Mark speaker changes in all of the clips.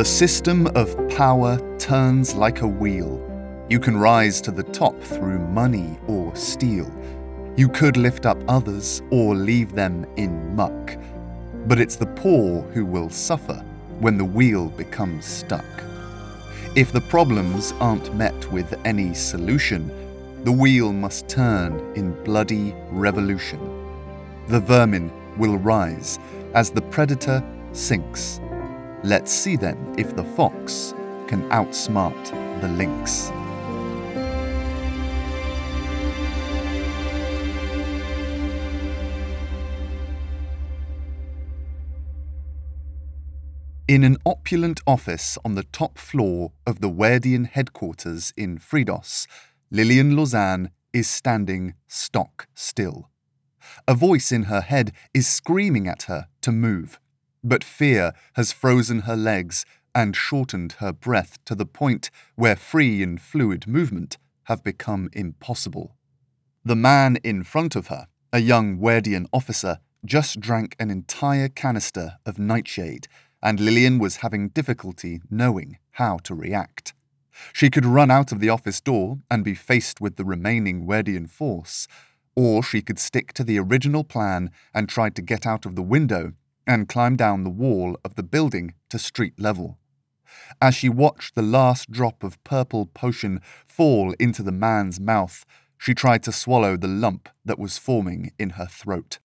Speaker 1: The system of power turns like a wheel. You can rise to the top through money or steel. You could lift up others or leave them in muck. But it's the poor who will suffer when the wheel becomes stuck. If the problems aren't met with any solution, the wheel must turn in bloody revolution. The vermin will rise as the predator sinks. Let's see then if the fox can outsmart the lynx. In an opulent office on the top floor of the Werdian headquarters in Fridos, Lillian Lausanne is standing stock still. A voice in her head is screaming at her to move, but fear has frozen her legs and shortened her breath to the point where free and fluid movement have become impossible. The man in front of her, a young Werdian officer, just drank an entire canister of nightshade and Lillian was having difficulty knowing how to react. She could run out of the office door and be faced with the remaining Werdian force, or she could stick to the original plan and try to get out of the window and climbed down the wall of the building to street level. As she watched the last drop of purple potion fall into the man's mouth, she tried to swallow the lump that was forming in her throat.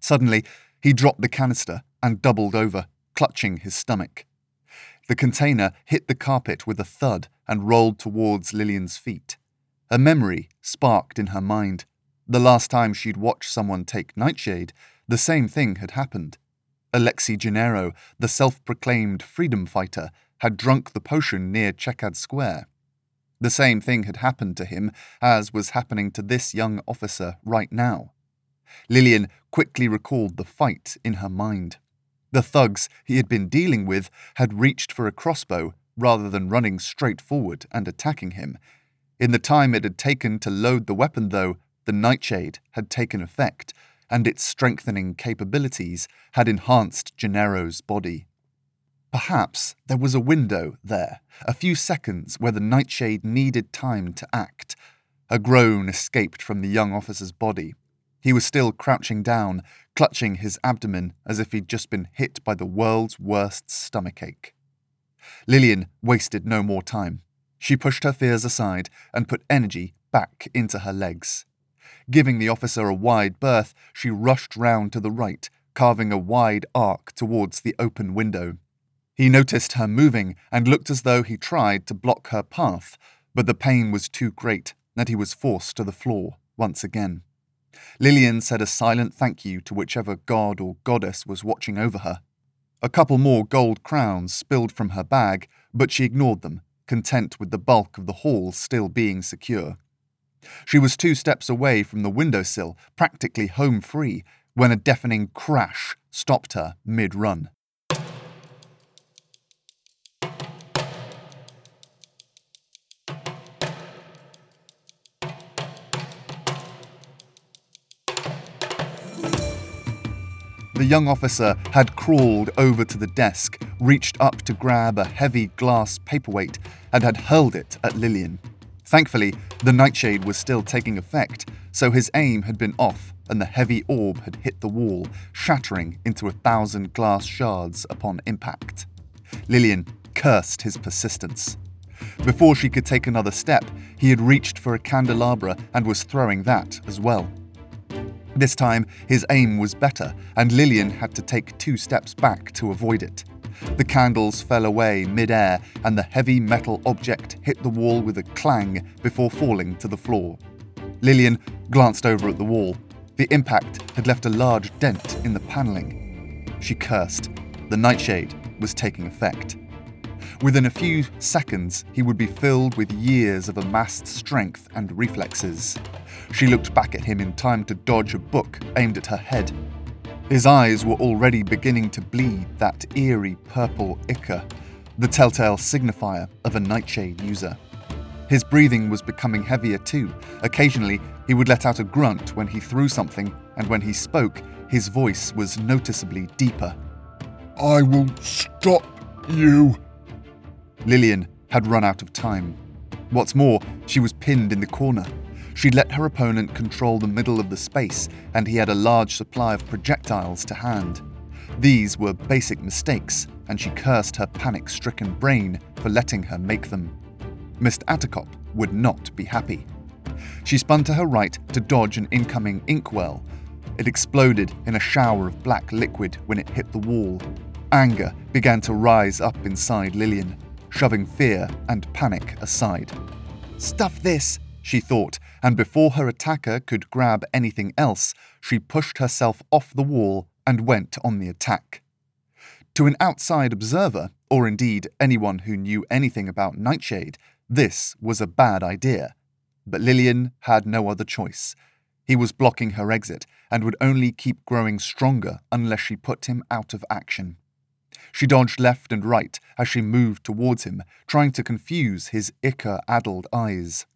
Speaker 1: Suddenly, he dropped the canister and doubled over clutching his stomach. The container hit the carpet with a thud and rolled towards Lillian's feet. A memory sparked in her mind. The last time she'd watched someone take nightshade, the same thing had happened. Alexei Gennaro, the self proclaimed freedom fighter, had drunk the potion near Chekad Square. The same thing had happened to him as was happening to this young officer right now. Lillian quickly recalled the fight in her mind. The thugs he had been dealing with had reached for a crossbow rather than running straight forward and attacking him. In the time it had taken to load the weapon, though, the nightshade had taken effect, and its strengthening capabilities had enhanced Gennaro's body. Perhaps there was a window there, a few seconds where the nightshade needed time to act. A groan escaped from the young officer's body. He was still crouching down, clutching his abdomen as if he'd just been hit by the world's worst stomachache. Lillian wasted no more time. She pushed her fears aside and put energy back into her legs. Giving the officer a wide berth, she rushed round to the right, carving a wide arc towards the open window. He noticed her moving and looked as though he tried to block her path, but the pain was too great that he was forced to the floor once again. Lillian said a silent thank you to whichever god or goddess was watching over her. A couple more gold crowns spilled from her bag, but she ignored them, content with the bulk of the haul still being secure. She was two steps away from the windowsill, practically home free, when a deafening crash stopped her mid run. The young officer had crawled over to the desk, reached up to grab a heavy glass paperweight, and had hurled it at Lillian. Thankfully, the nightshade was still taking effect, so his aim had been off and the heavy orb had hit the wall, shattering into a thousand glass shards upon impact. Lillian cursed his persistence. Before she could take another step, he had reached for a candelabra and was throwing that as well. This time, his aim was better, and Lillian had to take two steps back to avoid it. The candles fell away mid-air, and the heavy metal object hit the wall with a clang before falling to the floor. Lillian glanced over at the wall. The impact had left a large dent in the panelling. She cursed. The nightshade was taking effect. Within a few seconds, he would be filled with years of amassed strength and reflexes. She looked back at him in time to dodge a book aimed at her head. His eyes were already beginning to bleed that eerie purple ichor, the telltale signifier of a nightshade user. His breathing was becoming heavier too. Occasionally, he would let out a grunt when he threw something, and when he spoke, his voice was noticeably deeper.
Speaker 2: I will stop You.
Speaker 1: Lillian had run out of time. What's more, she was pinned in the corner. She'd let her opponent control the middle of the space, and he had a large supply of projectiles to hand. These were basic mistakes, and she cursed her panic stricken brain for letting her make them. Mr. Attercop would not be happy. She spun to her right to dodge an incoming inkwell. It exploded in a shower of black liquid when it hit the wall. Anger began to rise up inside Lillian, shoving fear and panic aside. Stuff this, she thought, and before her attacker could grab anything else, she pushed herself off the wall and went on the attack. To an outside observer, or indeed anyone who knew anything about Nightshade, this was a bad idea. But Lillian had no other choice. He was blocking her exit and would only keep growing stronger unless she put him out of action. She dodged left and right as she moved towards him, trying to confuse his ichor addled eyes.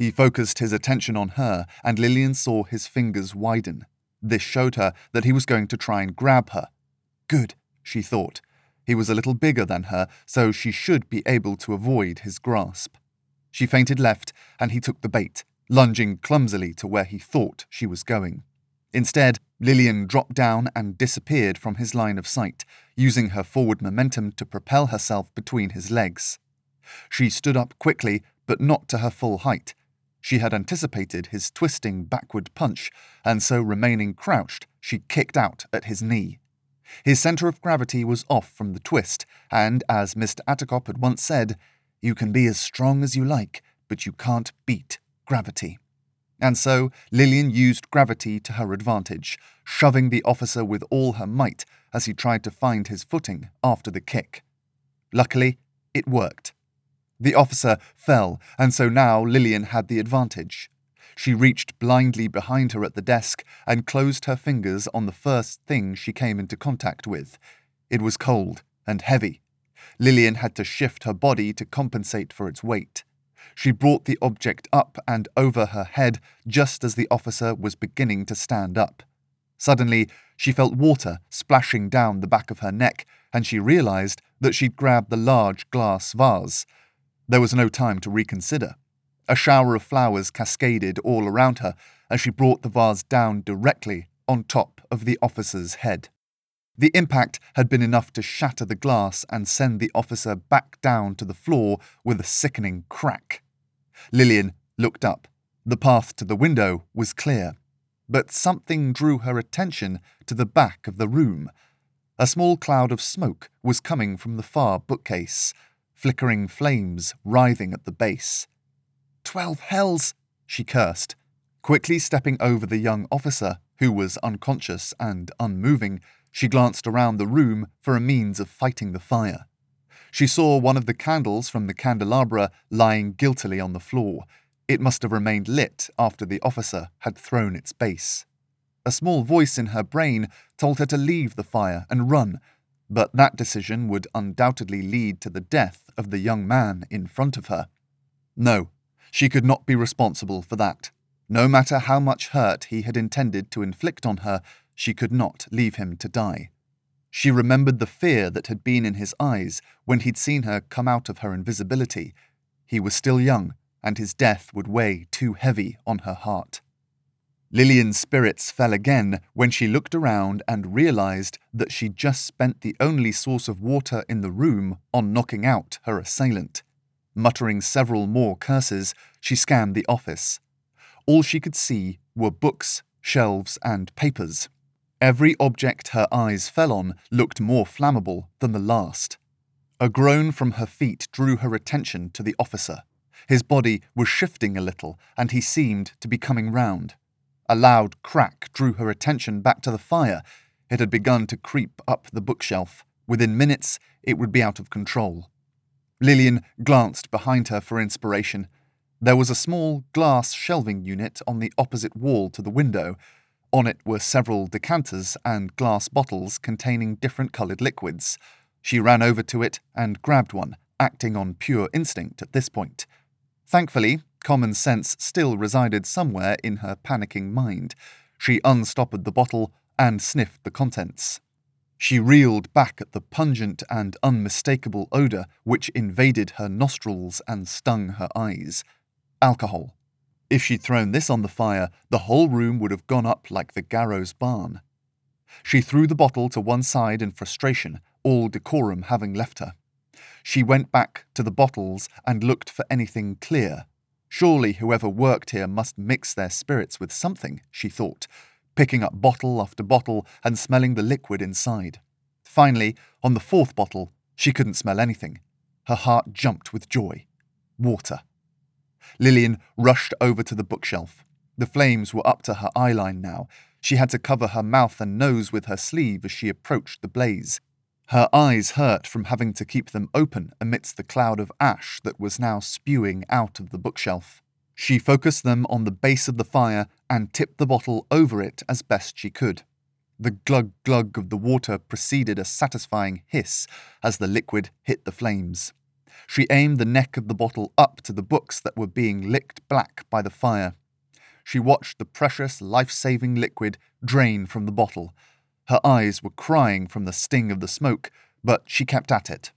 Speaker 1: He focused his attention on her, and Lillian saw his fingers widen. This showed her that he was going to try and grab her. Good, she thought. He was a little bigger than her, so she should be able to avoid his grasp. She feinted left, and he took the bait, lunging clumsily to where he thought she was going. Instead, Lillian dropped down and disappeared from his line of sight, using her forward momentum to propel herself between his legs. She stood up quickly, but not to her full height. She had anticipated his twisting backward punch, and so remaining crouched, she kicked out at his knee. His centre of gravity was off from the twist, and as Mr. Attercop had once said, you can be as strong as you like, but you can't beat gravity. And so Lillian used gravity to her advantage, shoving the officer with all her might as he tried to find his footing after the kick. Luckily, it worked. The officer fell, and so now Lillian had the advantage. She reached blindly behind her at the desk and closed her fingers on the first thing she came into contact with. It was cold and heavy. Lillian had to shift her body to compensate for its weight. She brought the object up and over her head just as the officer was beginning to stand up. Suddenly, she felt water splashing down the back of her neck, and she realized that she'd grabbed the large glass vase. There was no time to reconsider. A shower of flowers cascaded all around her as she brought the vase down directly on top of the officer's head. The impact had been enough to shatter the glass and send the officer back down to the floor with a sickening crack. Lillian looked up. The path to the window was clear, but something drew her attention to the back of the room. A small cloud of smoke was coming from the far bookcase, flickering flames writhing at the base. Twelve hells! she cursed, quickly stepping over the young officer, who was unconscious and unmoving she glanced around the room for a means of fighting the fire. She saw one of the candles from the candelabra lying guiltily on the floor. It must have remained lit after the officer had thrown its base. A small voice in her brain told her to leave the fire and run, but that decision would undoubtedly lead to the death of the young man in front of her. No, she could not be responsible for that. No matter how much hurt he had intended to inflict on her, she could not leave him to die. She remembered the fear that had been in his eyes when he'd seen her come out of her invisibility. He was still young, and his death would weigh too heavy on her heart. Lillian's spirits fell again when she looked around and realized that she'd just spent the only source of water in the room on knocking out her assailant. Muttering several more curses, she scanned the office. All she could see were books, shelves, and papers. Every object her eyes fell on looked more flammable than the last. A groan from her feet drew her attention to the officer. His body was shifting a little, and he seemed to be coming round. A loud crack drew her attention back to the fire. It had begun to creep up the bookshelf. Within minutes, it would be out of control. Lillian glanced behind her for inspiration. There was a small glass shelving unit on the opposite wall to the window, on it were several decanters and glass bottles containing different coloured liquids. She ran over to it and grabbed one, acting on pure instinct at this point. Thankfully, common sense still resided somewhere in her panicking mind. She unstoppered the bottle and sniffed the contents. She reeled back at the pungent and unmistakable odour which invaded her nostrils and stung her eyes. Alcohol. If she'd thrown this on the fire, the whole room would have gone up like the Garrows barn. She threw the bottle to one side in frustration, all decorum having left her. She went back to the bottles and looked for anything clear. Surely whoever worked here must mix their spirits with something, she thought, picking up bottle after bottle and smelling the liquid inside. Finally, on the fourth bottle, she couldn't smell anything. Her heart jumped with joy. Water. Lillian rushed over to the bookshelf. The flames were up to her eyeline now. She had to cover her mouth and nose with her sleeve as she approached the blaze. Her eyes hurt from having to keep them open amidst the cloud of ash that was now spewing out of the bookshelf. She focused them on the base of the fire and tipped the bottle over it as best she could. The glug glug of the water preceded a satisfying hiss as the liquid hit the flames. She aimed the neck of the bottle up to the books that were being licked black by the fire. She watched the precious, life saving liquid drain from the bottle. Her eyes were crying from the sting of the smoke, but she kept at it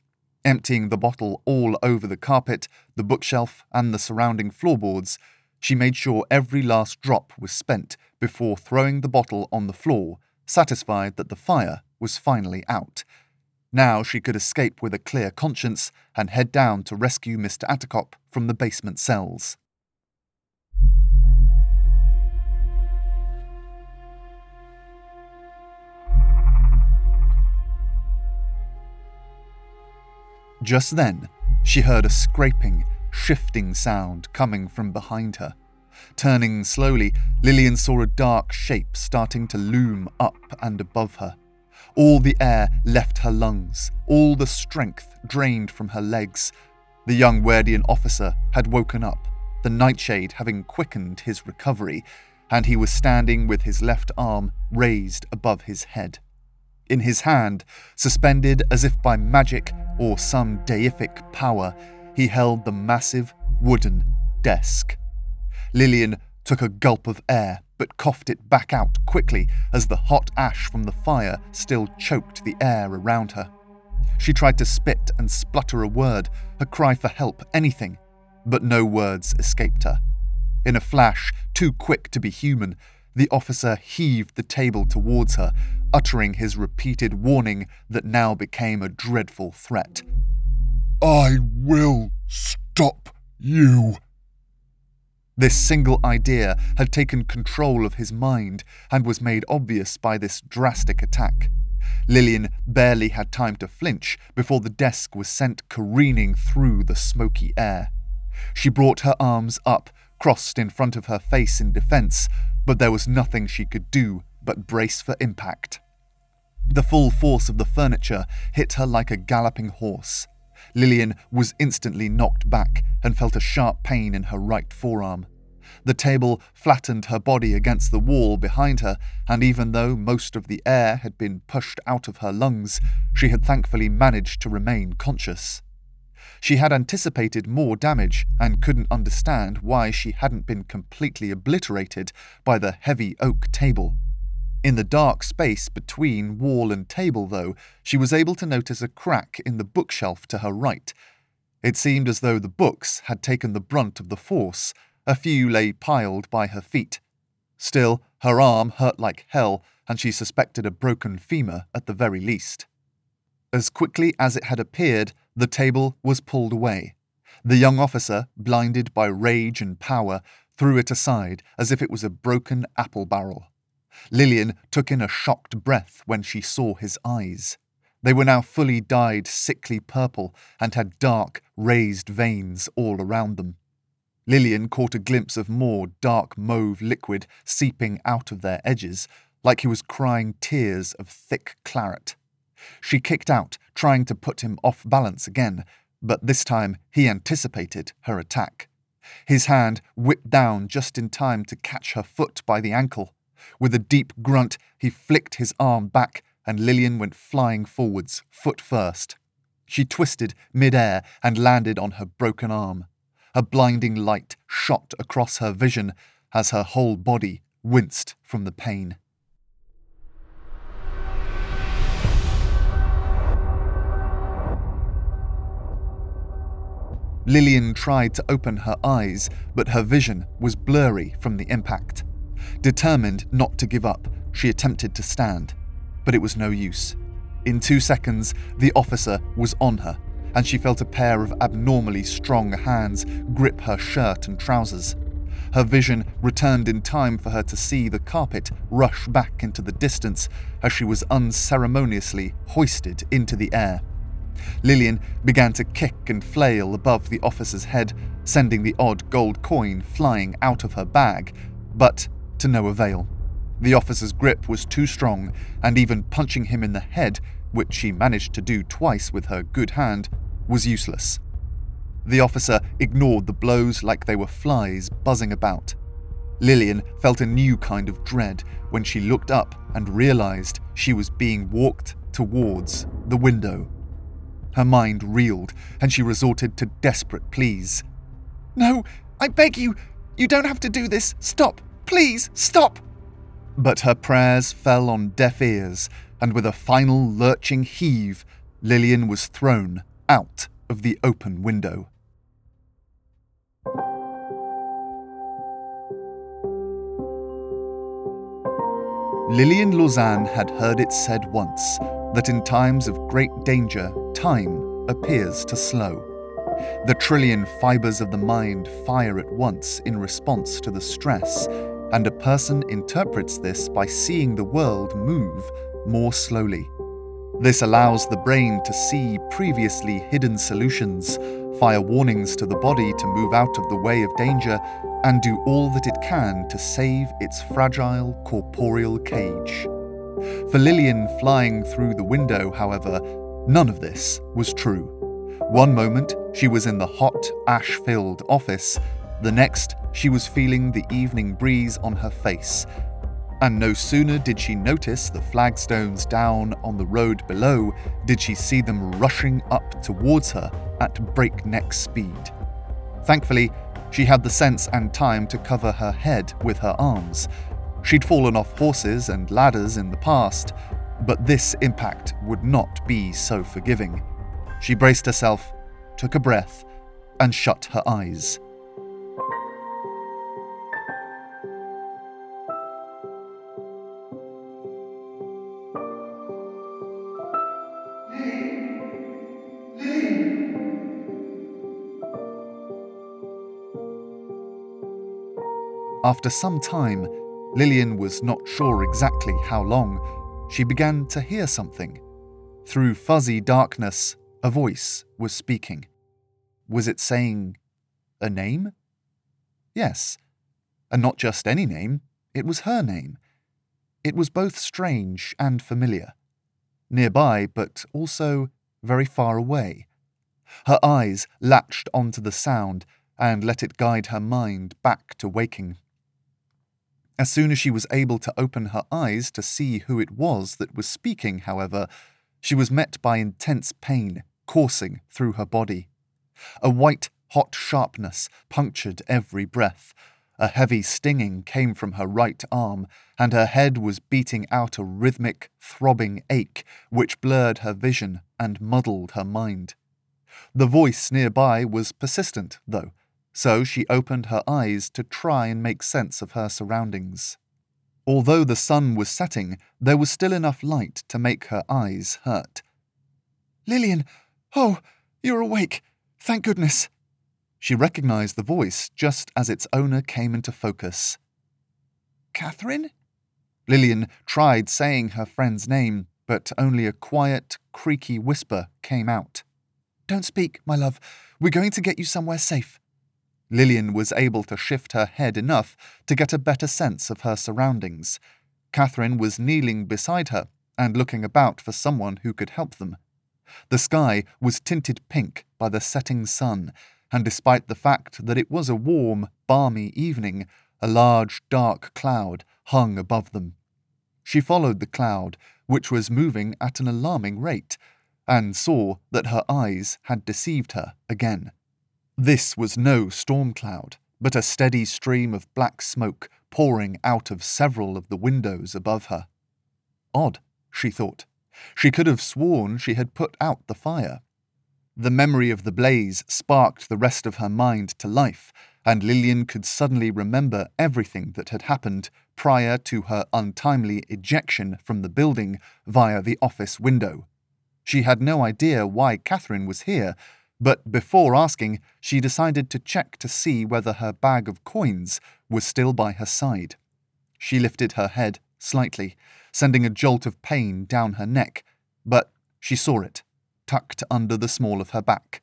Speaker 1: emptying the bottle all over the carpet, the bookshelf, and the surrounding floorboards, she made sure every last drop was spent before throwing the bottle on the floor, satisfied that the fire was finally out. Now she could escape with a clear conscience and head down to rescue Mr. Attercop from the basement cells. Just then, she heard a scraping, shifting sound coming from behind her. Turning slowly, Lillian saw a dark shape starting to loom up and above her. All the air left her lungs, all the strength drained from her legs. The young Werdian officer had woken up, the nightshade having quickened his recovery, and he was standing with his left arm raised above his head. In his hand, suspended as if by magic or some deific power, he held the massive wooden desk. Lillian took a gulp of air, but coughed it back out quickly as the hot ash from the fire still choked the air around her. She tried to spit and splutter a word, a cry for help, anything, but no words escaped her. In a flash, too quick to be human, the officer heaved the table towards her, uttering his repeated warning that now became a dreadful threat. I will stop you. This single idea had taken control of his mind and was made obvious by this drastic attack. Lillian barely had time to flinch before the desk was sent careening through the smoky air. She brought her arms up, crossed in front of her face in defense, but there was nothing she could do but brace for impact. The full force of the furniture hit her like a galloping horse. Lillian was instantly knocked back and felt a sharp pain in her right forearm. The table flattened her body against the wall behind her, and even though most of the air had been pushed out of her lungs, she had thankfully managed to remain conscious. She had anticipated more damage and couldn't understand why she hadn't been completely obliterated by the heavy oak table. In the dark space between wall and table, though, she was able to notice a crack in the bookshelf to her right. It seemed as though the books had taken the brunt of the force. A few lay piled by her feet. Still, her arm hurt like hell, and she suspected a broken femur at the very least. As quickly as it had appeared, the table was pulled away. The young officer, blinded by rage and power, threw it aside as if it was a broken apple barrel. Lillian took in a shocked breath when she saw his eyes. They were now fully dyed sickly purple and had dark, raised veins all around them. Lillian caught a glimpse of more dark mauve liquid seeping out of their edges, like he was crying tears of thick claret. She kicked out, trying to put him off balance again, but this time he anticipated her attack. His hand whipped down just in time to catch her foot by the ankle. With a deep grunt, he flicked his arm back, and Lillian went flying forwards, foot first. She twisted mid-air and landed on her broken arm. A blinding light shot across her vision as her whole body winced from the pain. Lillian tried to open her eyes, but her vision was blurry from the impact. Determined not to give up, she attempted to stand, but it was no use. In two seconds, the officer was on her, and she felt a pair of abnormally strong hands grip her shirt and trousers. Her vision returned in time for her to see the carpet rush back into the distance as she was unceremoniously hoisted into the air. Lillian began to kick and flail above the officer's head, sending the odd gold coin flying out of her bag, but to no avail. The officer's grip was too strong, and even punching him in the head, which she managed to do twice with her good hand, was useless. The officer ignored the blows like they were flies buzzing about. Lillian felt a new kind of dread when she looked up and realized she was being walked towards the window. Her mind reeled, and she resorted to desperate pleas. No, I beg you, you don't have to do this. Stop, please, stop. But her prayers fell on deaf ears, and with a final lurching heave, Lillian was thrown out of the open window. Lillian Lausanne had heard it said once that in times of great danger, time appears to slow. The trillion fibres of the mind fire at once in response to the stress, and a person interprets this by seeing the world move more slowly. This allows the brain to see previously hidden solutions, fire warnings to the body to move out of the way of danger, and do all that it can to save its fragile corporeal cage. For Lillian flying through the window, however, none of this was true. One moment she was in the hot, ash filled office, the next she was feeling the evening breeze on her face. And no sooner did she notice the flagstones down on the road below, did she see them rushing up towards her at breakneck speed. Thankfully, she had the sense and time to cover her head with her arms, She'd fallen off horses and ladders in the past, but this impact would not be so forgiving. She braced herself, took a breath, and shut her eyes. After some time, Lillian was not sure exactly how long. She began to hear something. Through fuzzy darkness, a voice was speaking. Was it saying a name? Yes. And not just any name, it was her name. It was both strange and familiar. Nearby, but also very far away. Her eyes latched onto the sound and let it guide her mind back to waking as soon as she was able to open her eyes to see who it was that was speaking, however, she was met by intense pain coursing through her body. A white, hot sharpness punctured every breath. A heavy stinging came from her right arm, and her head was beating out a rhythmic, throbbing ache which blurred her vision and muddled her mind. The voice nearby was persistent, though, so she opened her eyes to try and make sense of her surroundings. Although the sun was setting, there was still enough light to make her eyes hurt. Lillian! Oh, you're awake! Thank goodness! She recognized the voice just as its owner came into focus. Catherine? Lillian tried saying her friend's name, but only a quiet, creaky whisper came out. Don't speak, my love. We're going to get you somewhere safe. Lillian was able to shift her head enough to get a better sense of her surroundings. Catherine was kneeling beside her and looking about for someone who could help them. The sky was tinted pink by the setting sun, and despite the fact that it was a warm, balmy evening, a large, dark cloud hung above them. She followed the cloud, which was moving at an alarming rate, and saw that her eyes had deceived her again. This was no storm cloud, but a steady stream of black smoke pouring out of several of the windows above her. Odd, she thought. She could have sworn she had put out the fire. The memory of the blaze sparked the rest of her mind to life, and Lillian could suddenly remember everything that had happened prior to her untimely ejection from the building via the office window. She had no idea why Catherine was here, but before asking, she decided to check to see whether her bag of coins was still by her side. She lifted her head slightly, sending a jolt of pain down her neck, but she saw it, tucked under the small of her back.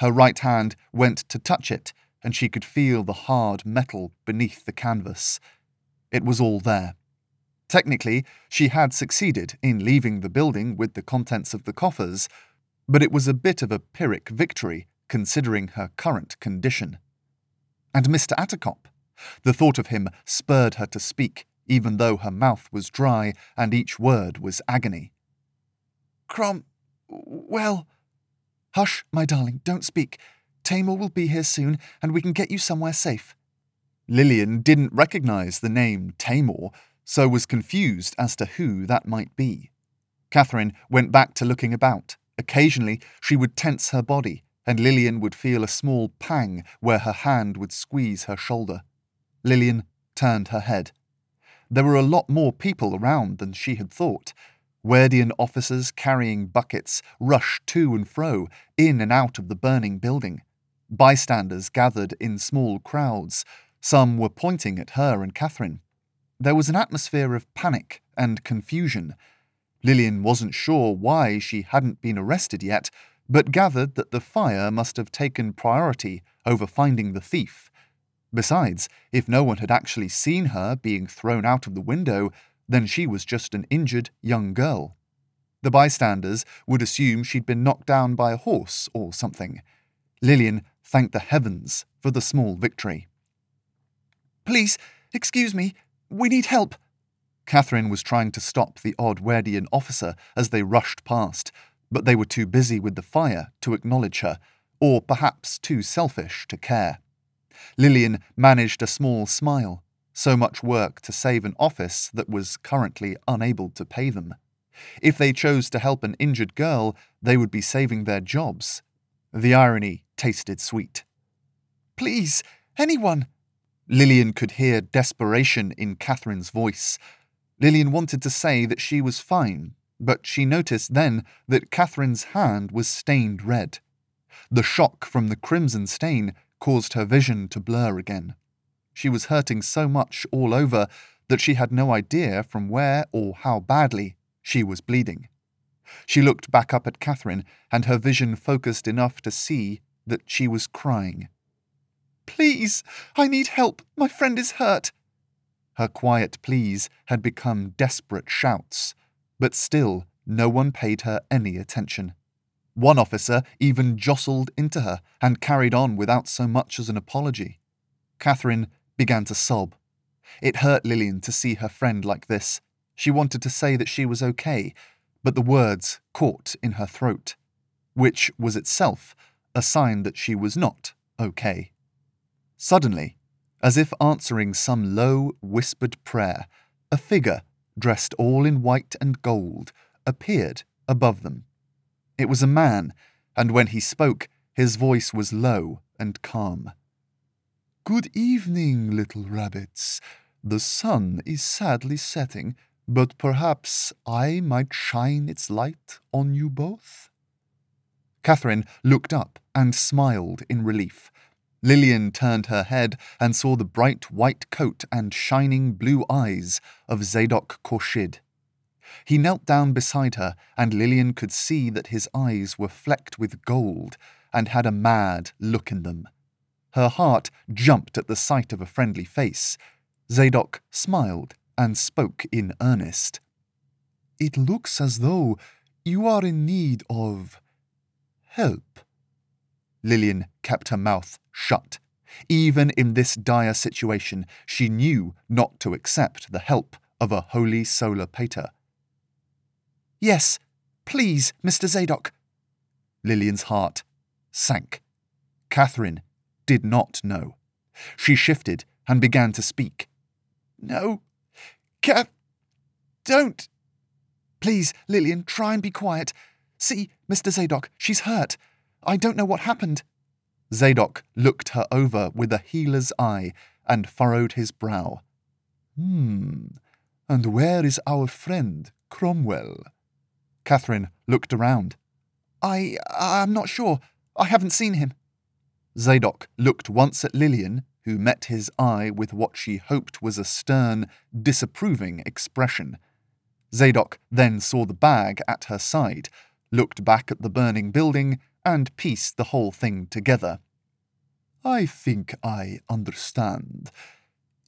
Speaker 1: Her right hand went to touch it, and she could feel the hard metal beneath the canvas. It was all there. Technically, she had succeeded in leaving the building with the contents of the coffers, but it was a bit of a Pyrrhic victory considering her current condition. And Mr. Attercop? The thought of him spurred her to speak, even though her mouth was dry and each word was agony. Crom. well. Hush, my darling, don't speak. Tamor will be here soon, and we can get you somewhere safe. Lillian didn't recognize the name Tamor, so was confused as to who that might be. Catherine went back to looking about. Occasionally, she would tense her body, and Lillian would feel a small pang where her hand would squeeze her shoulder. Lillian turned her head. There were a lot more people around than she had thought. Werdian officers carrying buckets rushed to and fro, in and out of the burning building. Bystanders gathered in small crowds. Some were pointing at her and Catherine. There was an atmosphere of panic and confusion. Lillian wasn't sure why she hadn't been arrested yet, but gathered that the fire must have taken priority over finding the thief. Besides, if no one had actually seen her being thrown out of the window, then she was just an injured young girl. The bystanders would assume she'd been knocked down by a horse or something. Lillian thanked the heavens for the small victory. Please, excuse me, we need help. Catherine was trying to stop the odd Werdian officer as they rushed past, but they were too busy with the fire to acknowledge her, or perhaps too selfish to care. Lillian managed a small smile. So much work to save an office that was currently unable to pay them. If they chose to help an injured girl, they would be saving their jobs. The irony tasted sweet. Please, anyone! Lillian could hear desperation in Catherine's voice. Lillian wanted to say that she was fine, but she noticed then that Catherine's hand was stained red. The shock from the crimson stain caused her vision to blur again. She was hurting so much all over that she had no idea from where or how badly she was bleeding. She looked back up at Catherine, and her vision focused enough to see that she was crying. Please, I need help. My friend is hurt. Her quiet pleas had become desperate shouts, but still no one paid her any attention. One officer even jostled into her and carried on without so much as an apology. Catherine began to sob. It hurt Lillian to see her friend like this. She wanted to say that she was okay, but the words caught in her throat, which was itself a sign that she was not okay. Suddenly, as if answering some low, whispered prayer, a figure, dressed all in white and gold, appeared above them. It was a man, and when he spoke, his voice was low and calm. Good evening, little rabbits. The sun is sadly setting, but perhaps I might shine its light on you both? Catherine looked up and smiled in relief. Lillian turned her head and saw the bright white coat and shining blue eyes of Zadok Korshid. He knelt down beside her, and Lillian could see that his eyes were flecked with gold and had a mad look in them. Her heart jumped at the sight of a friendly face. Zadok smiled and spoke in earnest. It looks as though you are in need of help. Lillian kept her mouth shut. Even in this dire situation, she knew not to accept the help of a holy solar pater. Yes, please, Mr. Zadok. Lillian's heart sank. Catherine did not know. She shifted and began to speak. No, Kath, don't. Please, Lillian, try and be quiet. See, Mr. Zadok, she's hurt. I don't know what happened. Zadok looked her over with a healer's eye and furrowed his brow. Hmm, and where is our friend, Cromwell? Catherine looked around. I. I'm not sure. I haven't seen him. Zadok looked once at Lillian, who met his eye with what she hoped was a stern, disapproving expression. Zadok then saw the bag at her side, looked back at the burning building, and piece the whole thing together. I think I understand.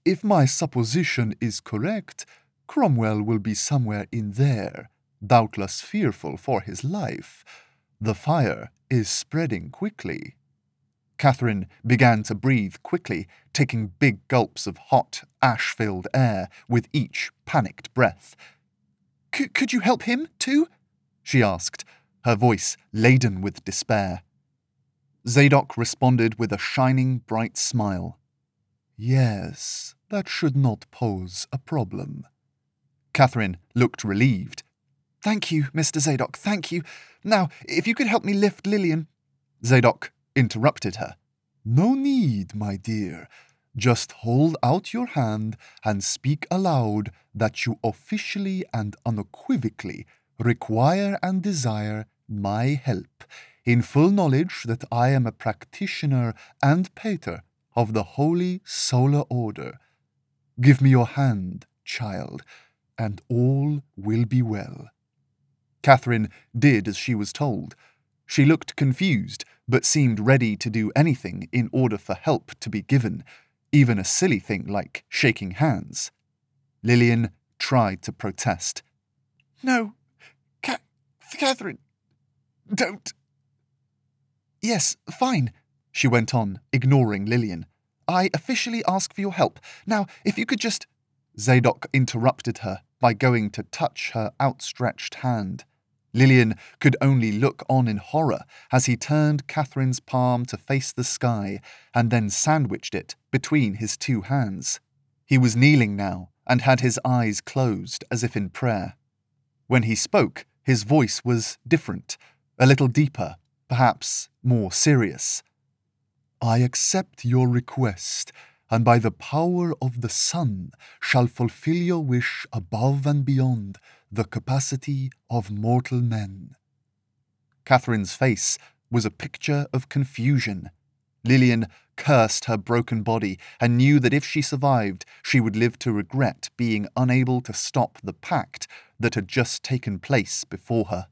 Speaker 1: If my supposition is correct, Cromwell will be somewhere in there, doubtless fearful for his life. The fire is spreading quickly. Catherine began to breathe quickly, taking big gulps of hot, ash filled air with each panicked breath. Could you help him, too? she asked, her voice laden with despair. Zadok responded with a shining, bright smile. Yes, that should not pose a problem. Catherine looked relieved. Thank you, Mr. Zadok, thank you. Now, if you could help me lift Lillian. Zadok interrupted her. No need, my dear. Just hold out your hand and speak aloud that you officially and unequivocally require and desire my help, in full knowledge that I am a practitioner and pater of the Holy Solar Order. Give me your hand, child, and all will be well. Catherine did as she was told. She looked confused, but seemed ready to do anything in order for help to be given, even a silly thing like shaking hands. Lillian tried to protest. No, Ca- Catherine, don't. Yes, fine, she went on, ignoring Lillian. I officially ask for your help. Now, if you could just. Zadok interrupted her by going to touch her outstretched hand. Lillian could only look on in horror as he turned Catherine's palm to face the sky and then sandwiched it between his two hands. He was kneeling now and had his eyes closed as if in prayer. When he spoke, his voice was different, a little deeper, perhaps more serious. I accept your request, and by the power of the sun shall fulfill your wish above and beyond the capacity of mortal men. Catherine's face was a picture of confusion. Lillian cursed her broken body and knew that if she survived, she would live to regret being unable to stop the pact that had just taken place before her.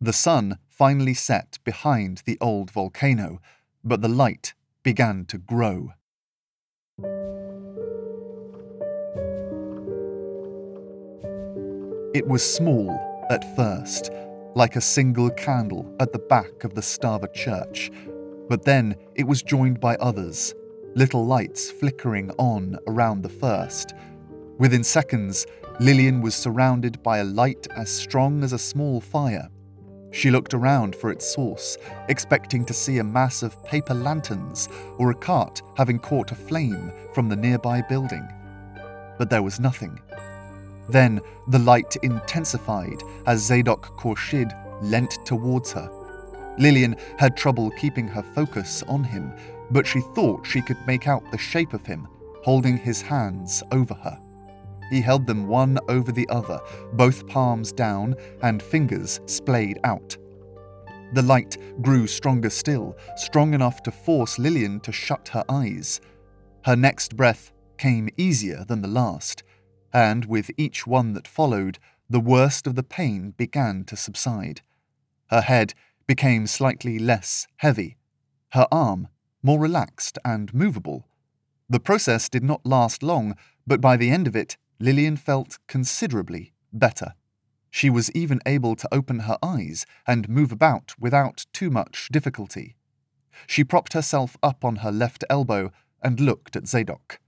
Speaker 1: The sun finally set behind the old volcano, but the light began to grow. It was small at first, like a single candle at the back of the Stava church, but then it was joined by others, little lights flickering on around the first. Within seconds, Lillian was surrounded by a light as strong as a small fire. She looked around for its source, expecting to see a mass of paper lanterns or a cart having caught a flame from the nearby building. But there was nothing. Then the light intensified as Zadok Khorshid leant towards her. Lillian had trouble keeping her focus on him, but she thought she could make out the shape of him, holding his hands over her. He held them one over the other, both palms down and fingers splayed out. The light grew stronger still, strong enough to force Lillian to shut her eyes. Her next breath came easier than the last and with each one that followed, the worst of the pain began to subside. Her head became slightly less heavy, her arm more relaxed and movable. The process did not last long, but by the end of it, Lillian felt considerably better. She was even able to open her eyes and move about without too much difficulty. She propped herself up on her left elbow and looked at Zadok.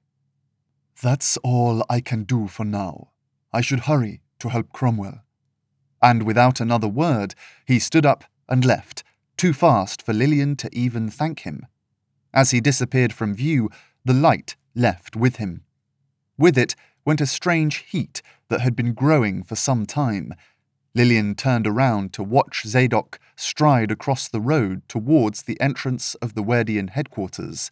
Speaker 1: That's all I can do for now. I should hurry to help Cromwell. And without another word, he stood up and left, too fast for Lillian to even thank him. As he disappeared from view, the light left with him. With it went a strange heat that had been growing for some time. Lillian turned around to watch Zadok stride across the road towards the entrance of the Werdian headquarters.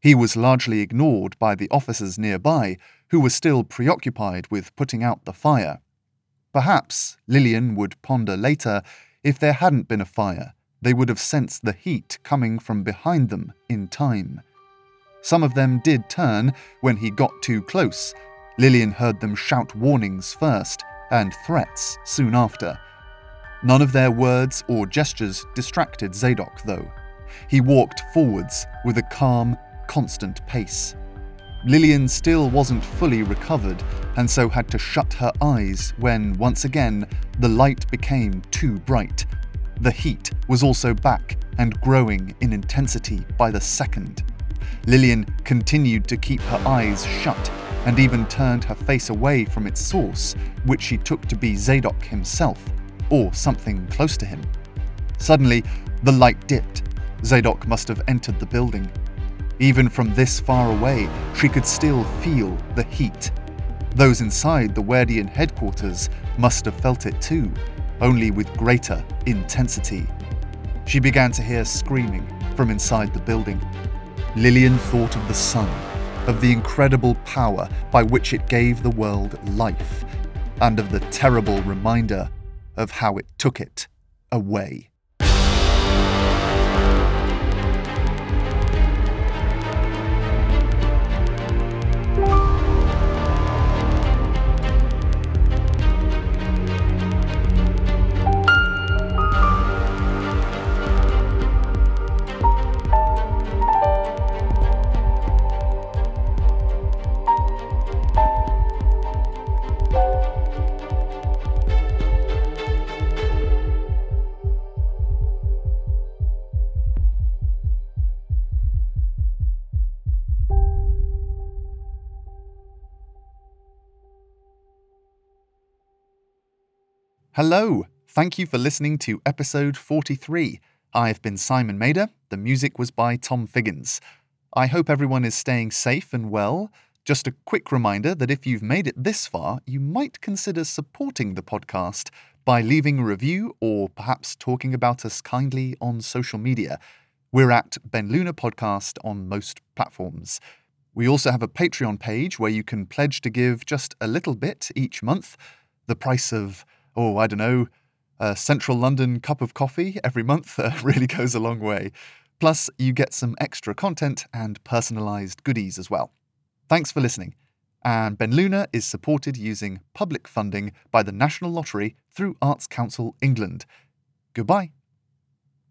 Speaker 1: He was largely ignored by the officers nearby, who were still preoccupied with putting out the fire. Perhaps, Lillian would ponder later, if there hadn't been a fire, they would have sensed the heat coming from behind them in time. Some of them did turn when he got too close. Lillian heard them shout warnings first and threats soon after. None of their words or gestures distracted Zadok, though. He walked forwards with a calm, constant pace. Lillian still wasn't fully recovered and so had to shut her eyes when, once again, the light became too bright. The heat was also back and growing in intensity by the second. Lillian continued to keep her eyes shut and even turned her face away from its source, which she took to be Zadok himself, or something close to him. Suddenly, the light dipped. Zadok must have entered the building. Even from this far away, she could still feel the heat. Those inside the Werdian headquarters must have felt it too, only with greater intensity. She began to hear screaming from inside the building. Lillian thought of the sun of the incredible power by which it gave the world life, and of the terrible reminder of how it took it away. Hello, thank you for listening to episode 43. I've been Simon Mader. The music was by Tom Figgins. I hope everyone is staying safe and well. Just a quick reminder that if you've made it this far, you might consider supporting the podcast by leaving a review or perhaps talking about us kindly on social media. We're at Ben Luna Podcast on most platforms. We also have a Patreon page where you can pledge to give just a little bit each month. The price of oh, I don't know, a central London cup of coffee every month uh, really goes a long way. Plus, you get some extra content and personalised goodies as well. Thanks for listening. And Ben Luna is supported using public funding by the National Lottery through Arts Council England. Goodbye.